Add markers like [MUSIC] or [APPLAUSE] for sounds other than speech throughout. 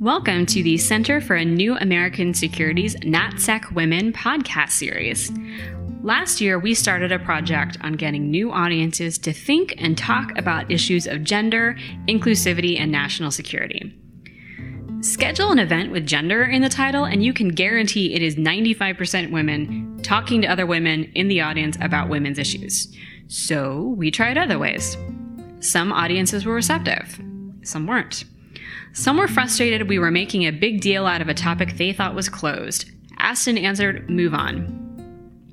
Welcome to the Center for a New American Security's NatSec Women podcast series. Last year, we started a project on getting new audiences to think and talk about issues of gender, inclusivity, and national security. Schedule an event with gender in the title, and you can guarantee it is 95% women talking to other women in the audience about women's issues. So we tried other ways. Some audiences were receptive, some weren't. Some were frustrated we were making a big deal out of a topic they thought was closed. And answered, move on.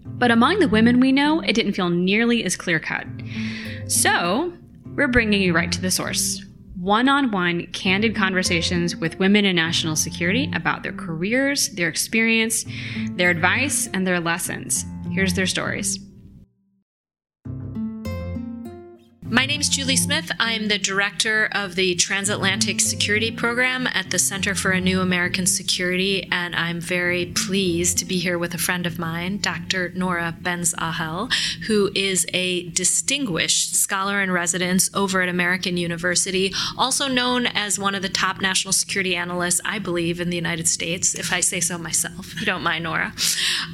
But among the women we know, it didn't feel nearly as clear cut. So, we're bringing you right to the source one on one, candid conversations with women in national security about their careers, their experience, their advice, and their lessons. Here's their stories. My name is Julie Smith. I'm the director of the Transatlantic Security Program at the Center for a New American Security, and I'm very pleased to be here with a friend of mine, Dr. Nora Bensahel, who is a distinguished scholar in residence over at American University, also known as one of the top national security analysts, I believe, in the United States, if I say so myself. You don't mind, Nora.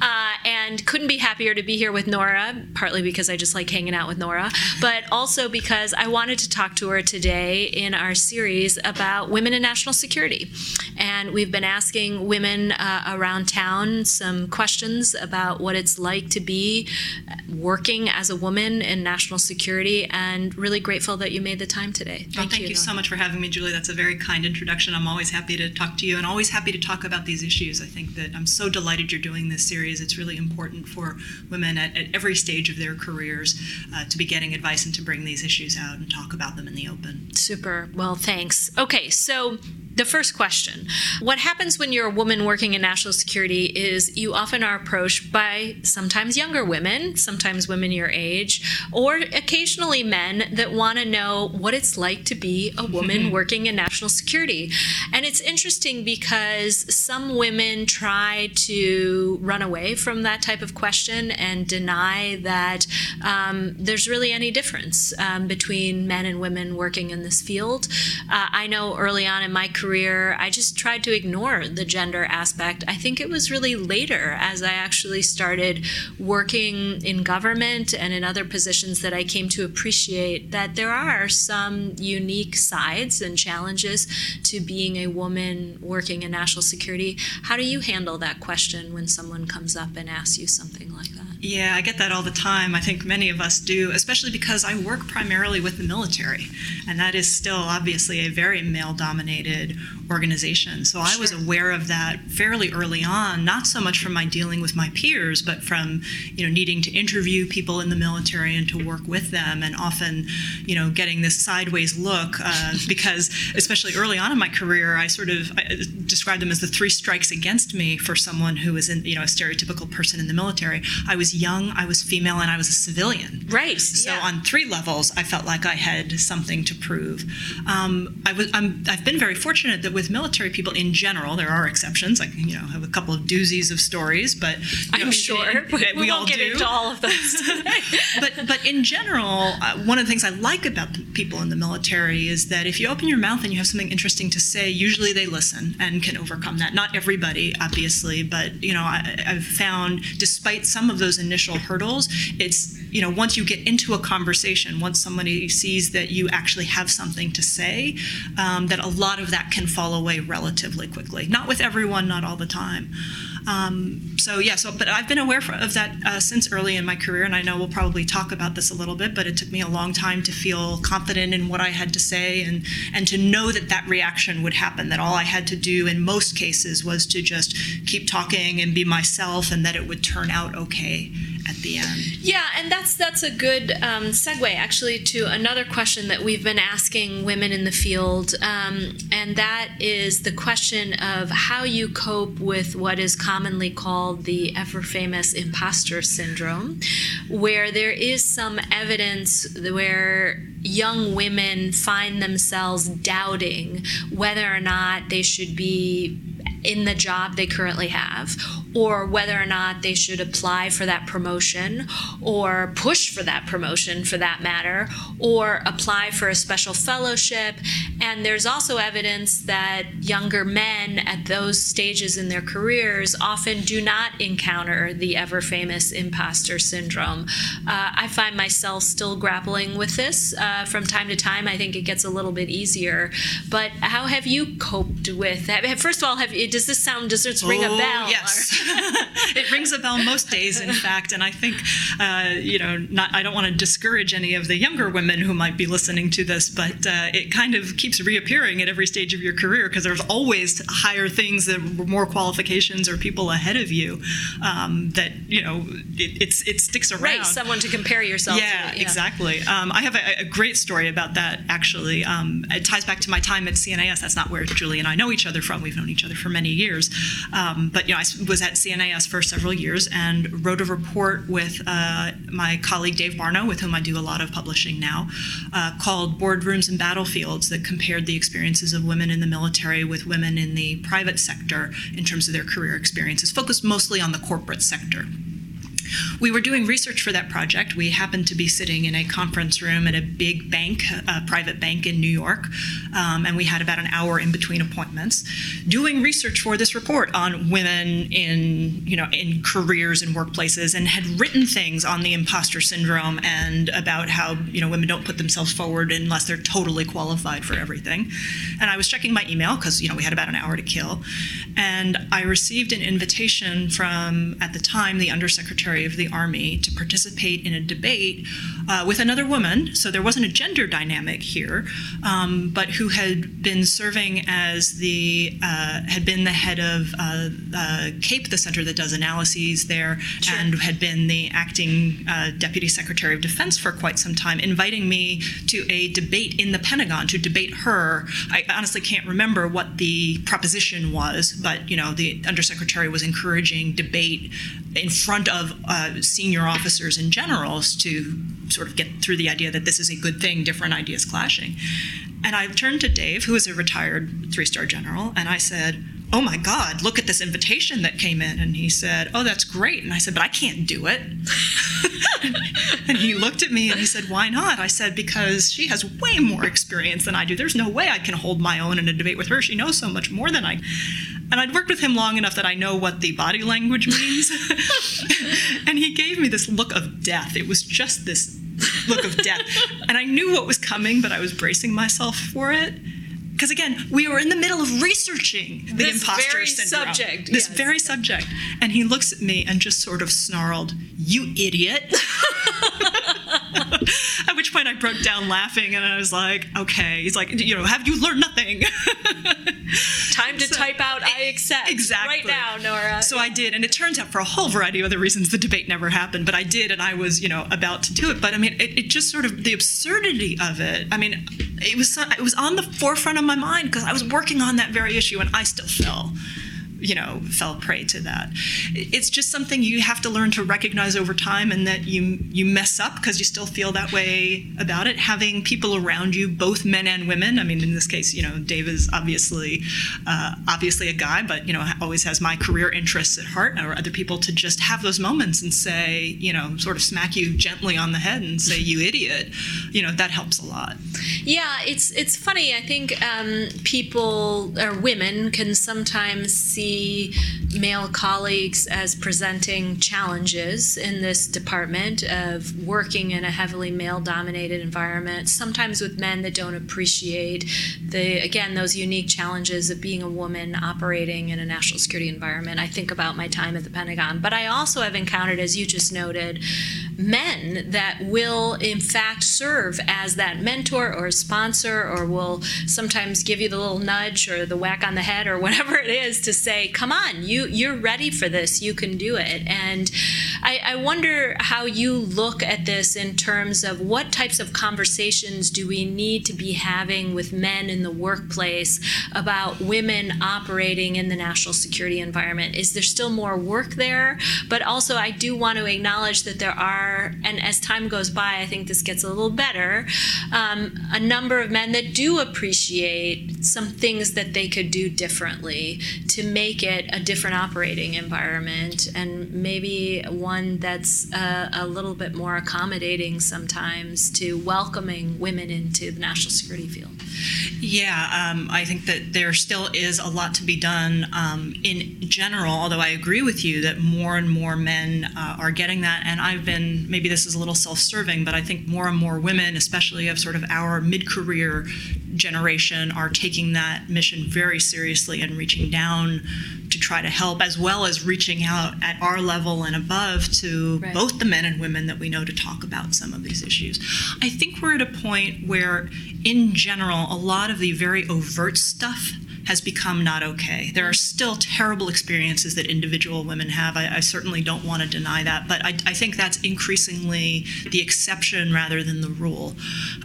Uh, and couldn't be happier to be here with Nora, partly because I just like hanging out with Nora, but also because I wanted to talk to her today in our series about women in national security. And we've been asking women uh, around town some questions about what it's like to be working as a woman in national security, and really grateful that you made the time today. Thank, well, thank you, you so much for having me, Julie. That's a very kind introduction. I'm always happy to talk to you and always happy to talk about these issues. I think that I'm so delighted you're doing this series. It's really important for women at, at every stage of their careers uh, to be getting advice and to bring these issues out and talk about them in the open. Super. Well, thanks. Okay, so the first question What happens when you're a woman working in national security is you often are approached by sometimes younger women, sometimes women your age, or occasionally men that want to know what it's like to be a woman [LAUGHS] working in national security. And it's interesting because some women try to run away from that type of question and deny that um, there's really any difference um, between men and women working in this field. Uh, I know early on in my career, career, I just tried to ignore the gender aspect. I think it was really later as I actually started working in government and in other positions that I came to appreciate that there are some unique sides and challenges to being a woman working in national security. How do you handle that question when someone comes up and asks you something like that? Yeah, I get that all the time. I think many of us do, especially because I work primarily with the military, and that is still obviously a very male dominated organization. So I was aware of that fairly early on, not so much from my dealing with my peers, but from, you know, needing to interview people in the military and to work with them and often, you know, getting this sideways look uh, [LAUGHS] because especially early on in my career, I sort of I described them as the three strikes against me for someone who was in, you know, a stereotypical person in the military. I was young, I was female, and I was a civilian. Right. So yeah. on three levels, I felt like I had something to prove. Um, I was, I'm, I've been very fortunate that with military people in general, there are exceptions. I you know, have a couple of doozies of stories, but I'm know, sure [LAUGHS] we, we, we all get do. into all of those. [LAUGHS] but but in general, uh, one of the things I like about people in the military is that if you open your mouth and you have something interesting to say, usually they listen and can overcome that. Not everybody, obviously, but you know, I, I've found despite some of those initial hurdles, it's you know, once you get into a conversation, once somebody sees that you actually have something to say, um, that a lot of that can fall away relatively quickly. Not with everyone, not all the time. Um, so yeah, so but I've been aware of that uh, since early in my career, and I know we'll probably talk about this a little bit. But it took me a long time to feel confident in what I had to say, and and to know that that reaction would happen. That all I had to do in most cases was to just keep talking and be myself, and that it would turn out okay at the end. Yeah, and that's that's a good um, segue actually to another question that we've been asking women in the field, um, and that is the question of how you cope with what is commonly called the ever famous imposter syndrome, where there is some evidence where young women find themselves doubting whether or not they should be in the job they currently have, or whether or not they should apply for that promotion, or push for that promotion for that matter, or apply for a special fellowship. And there's also evidence that younger men at those stages in their careers often do not encounter the ever famous imposter syndrome. Uh, I find myself still grappling with this uh, from time to time. I think it gets a little bit easier. But how have you coped with that? First of all, have does this sound does this ring oh, a bell? Yes, it rings a bell most days, in fact. And I think uh, you know, not I don't want to discourage any of the younger women who might be listening to this, but uh, it kind of keeps reappearing at every stage of your career because there's always higher things that more qualifications or people ahead of you um, that you know it, it's it sticks around. Right, someone to compare yourself. Yeah, to, yeah. exactly. Um, I have a, a, great story about that. Actually, um, it ties back to my time at CNAS. That's not where Julie and I know each other from. We've known each other for many years. Um, but you know, I was at CNAS for several years and wrote a report with uh, my colleague Dave Barno, with whom I do a lot of publishing now, uh, called Boardrooms and Battlefields, that compared the experiences of women in the military with women in the private sector in terms of their career experiences, focused mostly on the corporate sector. We were doing research for that project. We happened to be sitting in a conference room at a big bank, a private bank in New York, um, and we had about an hour in between appointments, doing research for this report on women in you know in careers and workplaces, and had written things on the imposter syndrome and about how you know women don't put themselves forward unless they're totally qualified for everything. And I was checking my email because you know we had about an hour to kill, and I received an invitation from at the time the undersecretary Secretary of the Army to participate in a debate uh, with another woman. So there wasn't a gender dynamic here, um, but who had been serving as the uh, had been the head of uh, uh CAPE, the center that does analyses there, sure. and had been the acting uh, Deputy Secretary of Defense for quite some time, inviting me to a debate in the Pentagon to debate her. I honestly can't remember what the proposition was, but you know the undersecretary was encouraging debate in front of uh, senior officers and generals to sort of get through the idea that this is a good thing, different ideas clashing. And I turned to Dave, who is a retired three star general, and I said, Oh my God, look at this invitation that came in. And he said, Oh, that's great. And I said, But I can't do it. [LAUGHS] and he looked at me and he said, Why not? I said, Because she has way more experience than I do. There's no way I can hold my own in a debate with her. She knows so much more than I. And I'd worked with him long enough that I know what the body language means. [LAUGHS] and he gave me this look of death. It was just this look of death. And I knew what was coming, but I was bracing myself for it. Because again, we were in the middle of researching the this imposter very syndrome. Subject, this yes. very subject. And he looks at me and just sort of snarled, You idiot. [LAUGHS] At which point I broke down laughing and I was like, okay. He's like, you know, have you learned nothing? [LAUGHS] Time to so, type out I accept exactly. right now, Nora. So I did, and it turns out for a whole variety of other reasons the debate never happened, but I did and I was, you know, about to do it. But I mean, it, it just sort of the absurdity of it. I mean, it was it was on the forefront of my mind because I was working on that very issue and I still fell you know fell prey to that. It's just something you have to learn to recognize over time and that you you mess up because you still feel that way about it. Having people around you both men and women i mean in this case you know dave is obviously uh, obviously a guy but you know always has my career interests at heart or other people to just have those moments and say you know sort of smack you gently on the head and say you idiot. You know that helps a lot. Yeah it's it's funny. I think um, people or women can sometimes see see male colleagues as presenting challenges in this department of working in a heavily male dominated environment, sometimes with men that don't appreciate the, again, those unique challenges of being a woman operating in a national security environment. I think about my time at the Pentagon, but I also have encountered, as you just noted, men that will, in fact, serve as that mentor or sponsor or will sometimes give you the little nudge or the whack on the head or [LAUGHS] whatever it is to say, say, "Come on, you you're ready for this. You can do it." And I, I wonder how you look at this in terms of what types of conversations do we need to be having with men in the workplace about women operating in the national security environment. Is there still more work there? But also, I do want to acknowledge that there are, and as time goes by, I think this gets a little better. Um, a number of men that do appreciate some things that they could do differently to make make it a different operating environment and maybe one that's uh, a little bit more accommodating sometimes to welcoming women into the national security field. Yeah, um, I think that there still is a lot to be done um, in general, although I agree with you that more and more men uh, are getting that. And I've been, maybe this is a little self serving, but I think more and more women, especially of sort of our mid career generation, are taking that mission very seriously and reaching down to try to help, as well as reaching out at our level and above to right. both the men and women that we know to talk about some of these issues. I think we're at a point where, in general, a lot of the very overt stuff has become not okay. There are still terrible experiences that individual women have. I, I certainly don't want to deny that, but I, I, think that's increasingly the exception rather than the rule.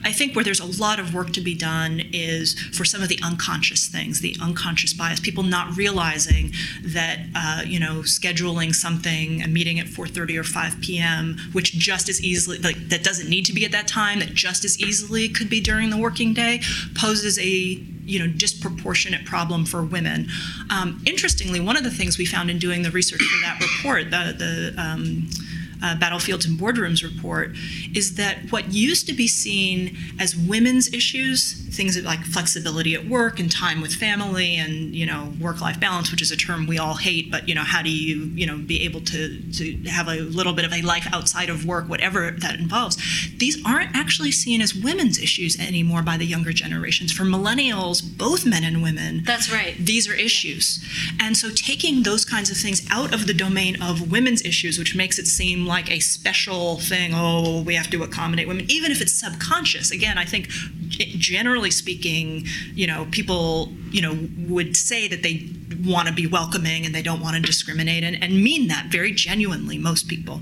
I think where there's a lot of work to be done is for some of the unconscious things, the unconscious bias, people not realizing that uh, you know scheduling something, a meeting at 4:30 or 5 p.m., which just as easily like that doesn't need to be at that time, that just as easily could be during the working day, poses a you know disproportionate problem for women. Um, interestingly, one of the things we found in doing the research for that report, the the um, uh, Battlefields and Boardrooms report, is that what used to be seen as women's issues, things like flexibility at work and time with family and you know work-life balance, which is a term we all hate, but you know how do you you know be able to to have a little bit of a life outside of work, whatever that involves. These aren't actually seen as women's issues anymore by the younger generations. For millennials, both men and women, that's right. These are issues, and so taking those kinds of things out of the domain of women's issues, which makes it seem like a special thing. Oh, we have to accommodate women, even if it's subconscious. Again, I think generally speaking, you know, people, you know, would say that they want to be welcoming and they don't want to discriminate and, and mean that very genuinely, most people.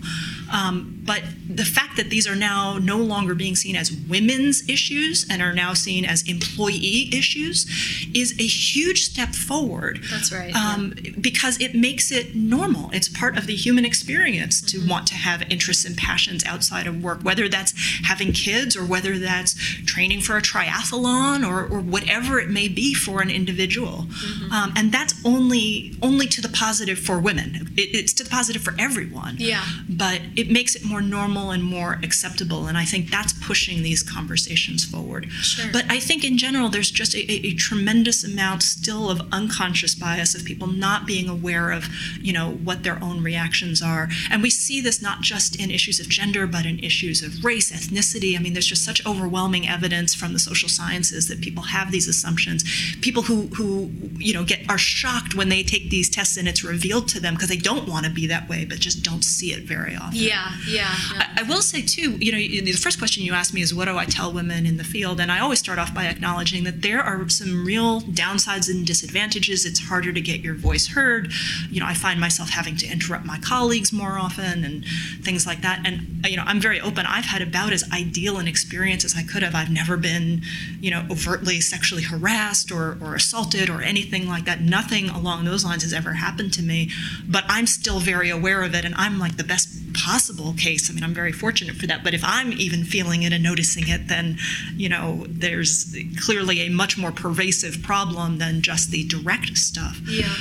Um, but the fact that these are now no longer being seen as women's issues and are now seen as employee issues is a huge step forward. That's right. Um, yeah. Because it makes it normal. It's part of the human experience to mm-hmm. want to have interests and passions outside of work, whether that's having kids or whether that's training for a triathlon or, or whatever it may be for an individual. Mm-hmm. Um, and that's only only to the positive for women. It, it's to the positive for everyone. Yeah. But it makes it more normal and more acceptable. And I think that's pushing these conversations forward. Sure. But I think in general, there's just a, a, a tremendous amount still of unconscious bias of people not being aware of, you know, what their own reactions are. And we see this not just in issues of gender, but in issues of race, ethnicity. I mean, there's just such overwhelming evidence from the social sciences that people have these assumptions. People who, who you know, get are shocked when they take these tests and it's revealed to them because they don't want to be that way, but just don't see it very often. Yeah, yeah. I, I, will say too, you know, the first question you asked me is what do I tell women in the field, and I always start off by acknowledging that there are some real downsides and disadvantages. It's harder to get your voice heard. You know, I find myself having to interrupt my colleagues more often and things like that. And you know, I'm very open. I've had about as ideal an experience as I could have. I've never been, you know, overtly sexually harassed or, or assaulted or anything like that. Nothing along those lines has ever happened to me. But I'm still very aware of it, and I'm like the best possible case. I mean, I'm very fortunate for that. But if I'm even feeling it and noticing it, then, you know, there's clearly a much more pervasive problem than just the direct stuff. Yeah.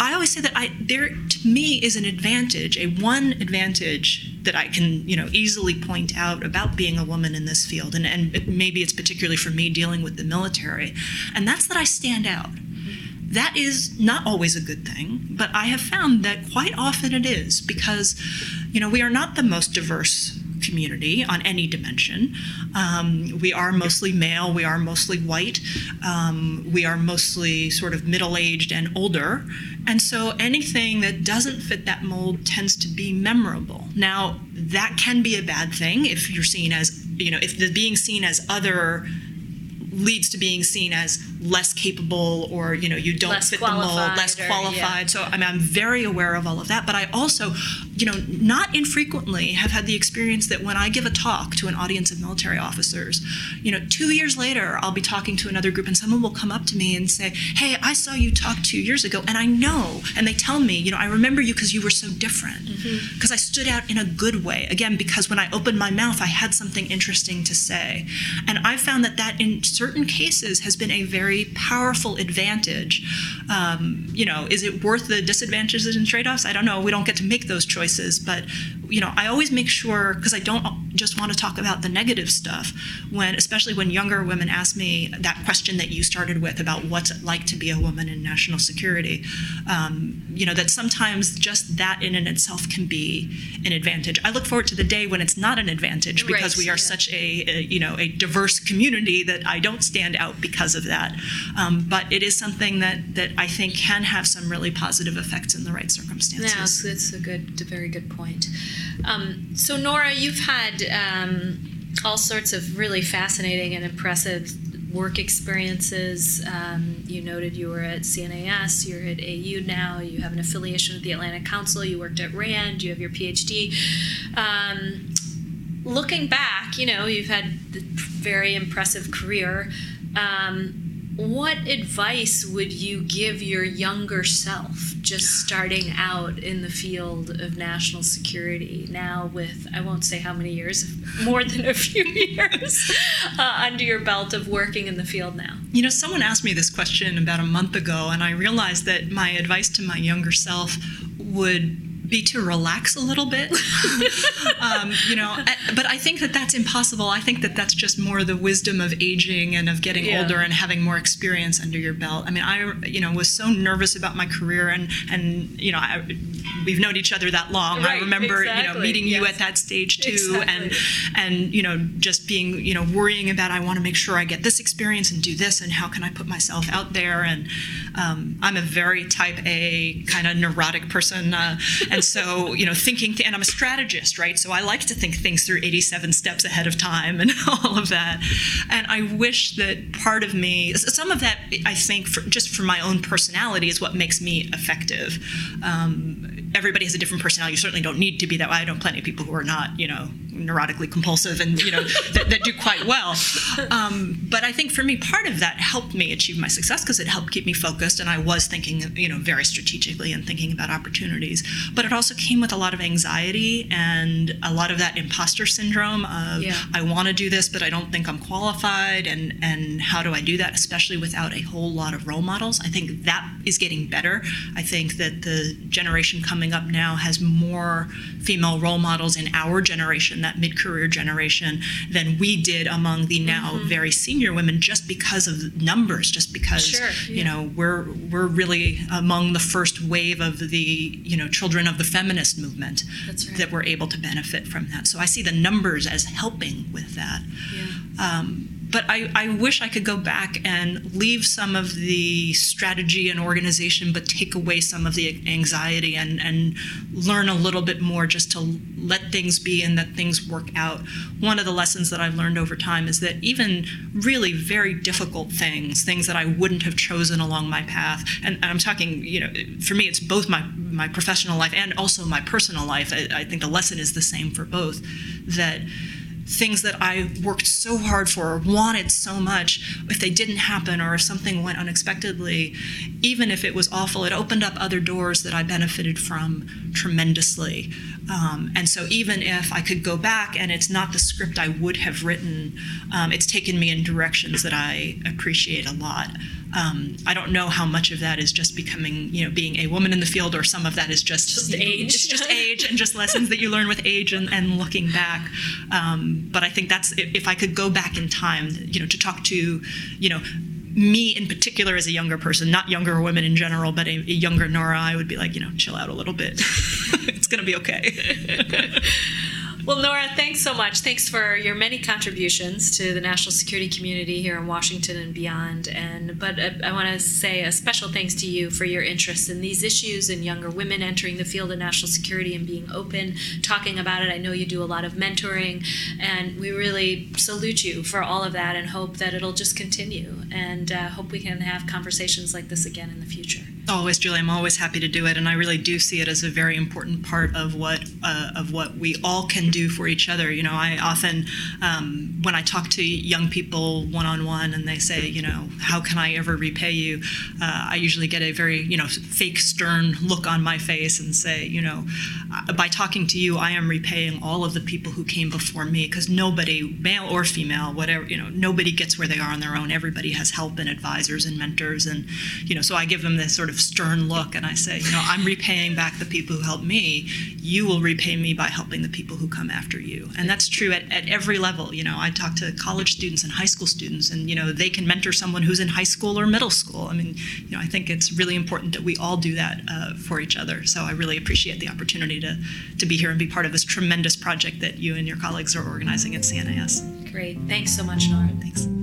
I always say that I there to me is an advantage, a one advantage that I can you know easily point out about being a woman in this field, and and maybe it's particularly for me dealing with the military, and that's that I stand out. That is not always a good thing, but I have found that quite often it is because, you know, we are not the most diverse community on any dimension. Um, we are mostly male, we are mostly white, um, we are mostly sort of middle aged and older. And so anything that doesn't fit that mold tends to be memorable. Now, that can be a bad thing if you're seen as, you know, if the being seen as other leads to being seen as less capable or you know you don't less fit the mold less or, qualified yeah. so I mean, i'm very aware of all of that but i also you know not infrequently have had the experience that when i give a talk to an audience of military officers you know two years later i'll be talking to another group and someone will come up to me and say hey i saw you talk two years ago and i know and they tell me you know i remember you because you were so different because mm-hmm. i stood out in a good way again because when i opened my mouth i had something interesting to say and i found that that in certain cases has been a very powerful advantage. Um, you know, is it worth the disadvantages and trade offs? I don't know. We don't get to make those choices, but you know, I always make sure because I don't just want to talk about the negative stuff when, especially when younger women ask me that question that you started with about what's it like to be a woman in national security. Um, you know, that sometimes just that in and itself can be an advantage. I look forward to the day when it's not an advantage because right, we are yeah. such a, a, you know a diverse community that I don't stand out because of that. Um, but it is something that that I think can have some really positive effects in the right circumstances. Yeah, that's a good, a very good point. Um, so, Nora, you've had um, all sorts of really fascinating and impressive work experiences. Um, you noted you were at CNAS, you're at AU now, you have an affiliation with the Atlantic Council, you worked at RAND, you have your PhD. Um, looking back, you know, you've had a very impressive career. Um, what advice would you give your younger self just starting out in the field of national security now with i won't say how many years [LAUGHS] more than a few [LAUGHS] years uh, under your belt of working in the field now? You know someone asked me this question about a month ago and i realized that my advice to my younger self would be to relax a little bit. [LAUGHS] um, you know, but I think that that's impossible. I think that that's just more the wisdom of aging and of getting yeah. older and having more experience under your belt. I mean, I you know was so nervous about my career and and you know I, we've known each other that long. Right, I remember exactly. you know meeting yes. you at that stage too, exactly. and and you know just being you know worrying about I want to make sure I get this experience and do this and how can I put myself out there and um, I'm a very type A kind of neurotic person. Uh, and so, you know, thinking, th- and I'm a strategist, right? So I like to think things through 87 steps ahead of time and [LAUGHS] all of that. And I wish that part of me, some of that, I think, for, just for my own personality, is what makes me effective. Um, everybody has a different personality. You certainly don't need to be that way. I know plenty of people who are not, you know, neurotically compulsive and you know [LAUGHS] that, that, do quite well. Um, but I think for me, part of that helped me achieve my success because it helped keep me focused, and I was thinking, you know, very strategically and thinking about opportunities. But it also came with a lot of anxiety and a lot of that imposter syndrome of yeah. I want to do this, but I don't think I'm qualified, and and how do I do that, especially without a whole lot of role models. I think that is getting better. I think that the generation coming up now has more female role models in our generation that mid-career generation than we did among the now mm-hmm. very senior women just because of numbers just because sure, yeah. you know we're we're really among the first wave of the you know children of the feminist movement right. that were able to benefit from that so i see the numbers as helping with that yeah. um, but I, I wish I could go back and leave some of the strategy and organization, but take away some of the anxiety and, and learn a little bit more just to let things be and that things work out. One of the lessons that I've learned over time is that even really very difficult things, things that I wouldn't have chosen along my path, and, and I'm talking, you know, for me, it's both my, my professional life and also my personal life. I, I think the lesson is the same for both, that things that I worked so hard for or wanted so much, if they didn't happen or if something went unexpectedly, even if it was awful, it opened up other doors that I benefited from tremendously. Um, and so even if I could go back and it's not the script I would have written, um, it's taken me in directions that I appreciate a lot. Um, I don't know how much of that is just becoming, you know, being a woman in the field, or some of that is just, just age. It's just [LAUGHS] age and just lessons that you learn with age and, and looking back. Um, but I think that's if I could go back in time, you know, to talk to, you know, me in particular as a younger person, not younger women in general, but a, a younger Nora, I would be like, you know, chill out a little bit. [LAUGHS] it's going to be okay. [LAUGHS] Well, Nora, thanks so much. Thanks for your many contributions to the national security community here in Washington and beyond. And but uh, I want to say a special thanks to you for your interest in these issues and younger women entering the field of national security and being open, talking about it. I know you do a lot of mentoring, and we really salute you for all of that and hope that it'll just continue. And uh, hope we can have conversations like this again in the future. Always, Julie. I'm always happy to do it, and I really do see it as a very important part of what uh, of what we all can do for each other. You know, I often, um, when I talk to young people one on one, and they say, you know, how can I ever repay you? Uh, I usually get a very, you know, fake stern look on my face and say, you know, by talking to you, I am repaying all of the people who came before me because nobody, male or female, whatever, you know, nobody gets where they are on their own. Everybody has help and advisors and mentors, and you know, so I give them this sort of stern look and I say, you know, I'm repaying back the people who helped me. You will repay me by helping the people who come after you. And that's true at, at every level. You know, I talk to college students and high school students, and, you know, they can mentor someone who's in high school or middle school. I mean, you know, I think it's really important that we all do that uh, for each other. So I really appreciate the opportunity to, to be here and be part of this tremendous project that you and your colleagues are organizing at CNAS. Great. Thanks so much, Nora. Thanks.